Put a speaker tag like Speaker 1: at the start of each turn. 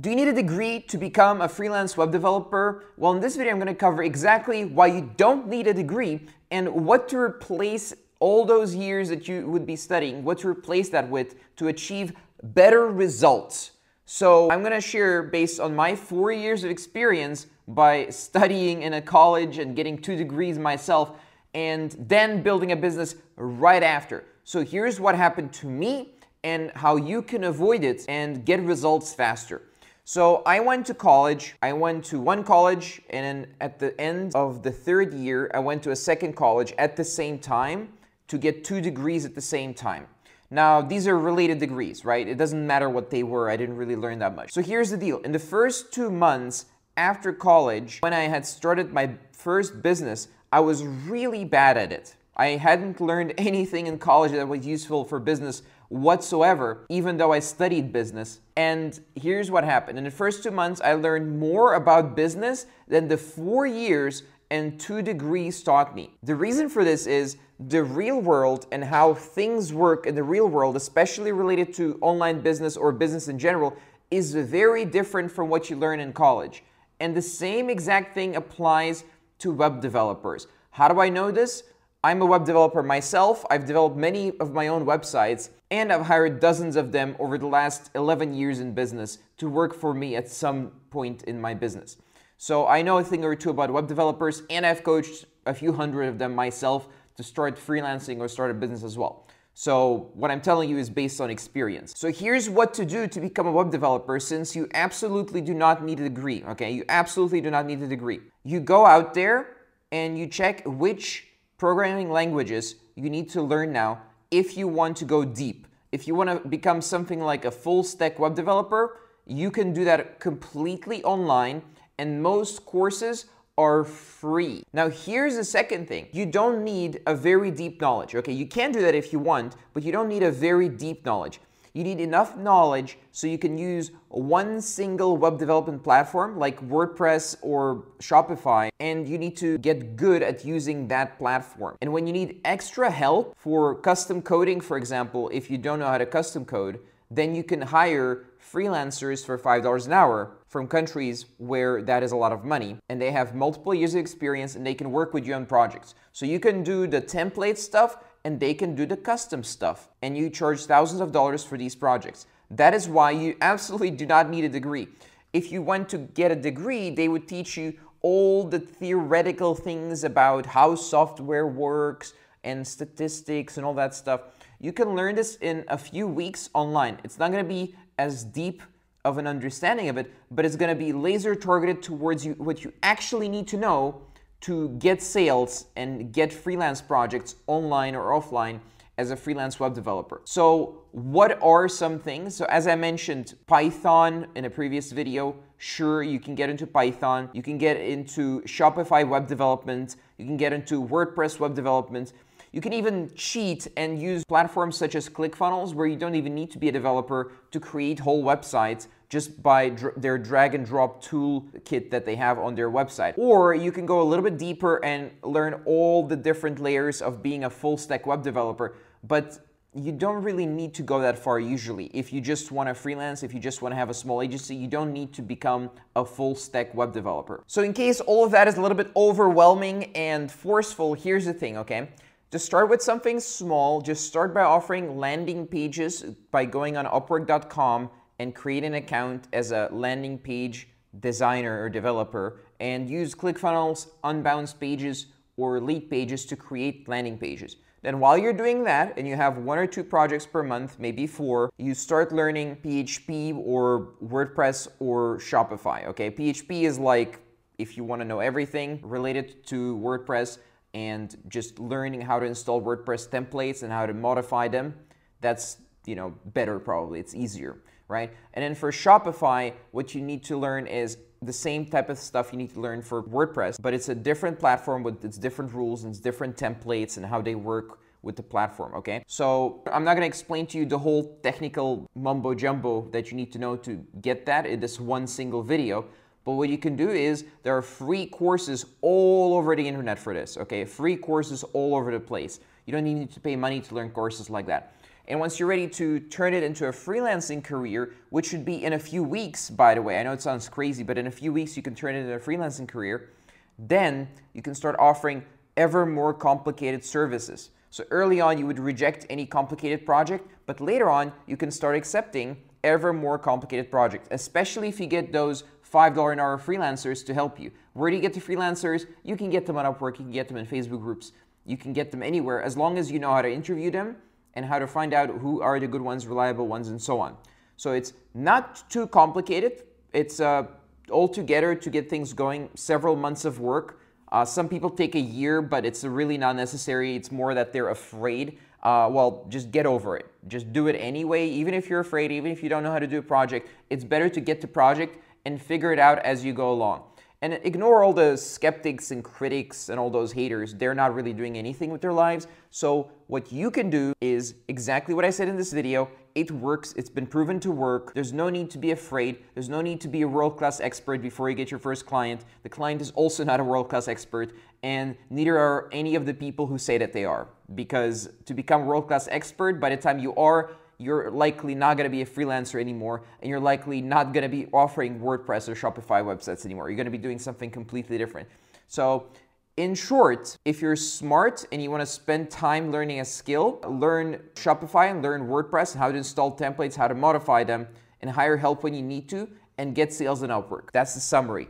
Speaker 1: Do you need a degree to become a freelance web developer? Well, in this video, I'm going to cover exactly why you don't need a degree and what to replace all those years that you would be studying, what to replace that with to achieve better results. So I'm going to share based on my four years of experience by studying in a college and getting two degrees myself and then building a business right after. So here's what happened to me and how you can avoid it and get results faster. So I went to college. I went to one college, and then at the end of the third year, I went to a second college at the same time to get two degrees at the same time. Now, these are related degrees, right? It doesn't matter what they were. I didn't really learn that much. So here's the deal. In the first two months after college, when I had started my first business, I was really bad at it. I hadn't learned anything in college that was useful for business whatsoever, even though I studied business. And here's what happened. In the first two months, I learned more about business than the four years and two degrees taught me. The reason for this is the real world and how things work in the real world, especially related to online business or business in general, is very different from what you learn in college. And the same exact thing applies to web developers. How do I know this? I'm a web developer myself. I've developed many of my own websites and I've hired dozens of them over the last 11 years in business to work for me at some point in my business. So I know a thing or two about web developers and I've coached a few hundred of them myself to start freelancing or start a business as well. So what I'm telling you is based on experience. So here's what to do to become a web developer since you absolutely do not need a degree, okay? You absolutely do not need a degree. You go out there and you check which programming languages you need to learn now if you want to go deep. If you want to become something like a full stack web developer, you can do that completely online and most courses are free. Now here's the second thing. You don't need a very deep knowledge. Okay, you can do that if you want, but you don't need a very deep knowledge. You need enough knowledge so you can use one single web development platform like WordPress or Shopify, and you need to get good at using that platform. And when you need extra help for custom coding, for example, if you don't know how to custom code, then you can hire freelancers for $5 an hour from countries where that is a lot of money and they have multiple years of experience and they can work with you on projects. So you can do the template stuff and they can do the custom stuff. And you charge thousands of dollars for these projects. That is why you absolutely do not need a degree. If you want to get a degree, they would teach you all the theoretical things about how software works and statistics and all that stuff. You can learn this in a few weeks online. It's not going to be as deep of an understanding of it, but it's going to be laser targeted towards you, what you actually need to know to get sales and get freelance projects online or offline as a freelance web developer. So what are some things? So as I mentioned, Python in a previous video, sure, you can get into Python, you can get into Shopify web development, you can get into WordPress web development, you can even cheat and use platforms such as ClickFunnels where you don't even need to be a developer to create whole websites just by dr their drag and drop tool kit that they have on their website. Or you can go a little bit deeper and learn all the different layers of being a full stack web developer, but you don't really need to go that far usually. If you just want to freelance, if you just want to have a small agency, you don't need to become a full stack web developer. So in case all of that is a little bit overwhelming and forceful, here's the thing, okay? To start with something small, just start by offering landing pages by going on upwork.com and create an account as a landing page designer or developer and use ClickFunnels, Unbounce pages, or Leadpages to create landing pages. Then while you're doing that and you have one or two projects per month, maybe four, you start learning PHP or WordPress or Shopify, okay? PHP is like if you want to know everything related to WordPress and just learning how to install WordPress templates and how to modify them, that's, you know, better probably. It's easier right? And then for Shopify, what you need to learn is the same type of stuff you need to learn for WordPress, but it's a different platform with its different rules and its different templates and how they work with the platform, okay? So I'm not gonna explain to you the whole technical mumbo jumbo that you need to know to get that in this one single video, but what you can do is there are free courses all over the internet for this, okay? Free courses all over the place. You don't need to pay money to learn courses like that. And once you're ready to turn it into a freelancing career, which should be in a few weeks, by the way, I know it sounds crazy, but in a few weeks you can turn it into a freelancing career, then you can start offering ever more complicated services. So early on, you would reject any complicated project, but later on, you can start accepting ever more complicated projects, especially if you get those $5 an hour freelancers to help you. Where do you get the freelancers? You can get them on Upwork, you can get them in Facebook groups, you can get them anywhere as long as you know how to interview them and how to find out who are the good ones, reliable ones, and so on. So it's not too complicated. It's uh, all together to get things going, several months of work. Uh, some people take a year, but it's really not necessary. It's more that they're afraid. Uh, well, just get over it. Just do it anyway. Even if you're afraid, even if you don't know how to do a project, it's better to get to project and figure it out as you go along. And ignore all the skeptics and critics and all those haters. They're not really doing anything with their lives. So what you can do is exactly what I said in this video. It works. It's been proven to work. There's no need to be afraid. There's no need to be a world-class expert before you get your first client. The client is also not a world-class expert and neither are any of the people who say that they are. Because to become world-class expert, by the time you are, you're likely not going to be a freelancer anymore, and you're likely not going to be offering WordPress or Shopify websites anymore. You're going to be doing something completely different. So, in short, if you're smart and you want to spend time learning a skill, learn Shopify and learn WordPress, and how to install templates, how to modify them, and hire help when you need to, and get sales and Upwork. That's the summary.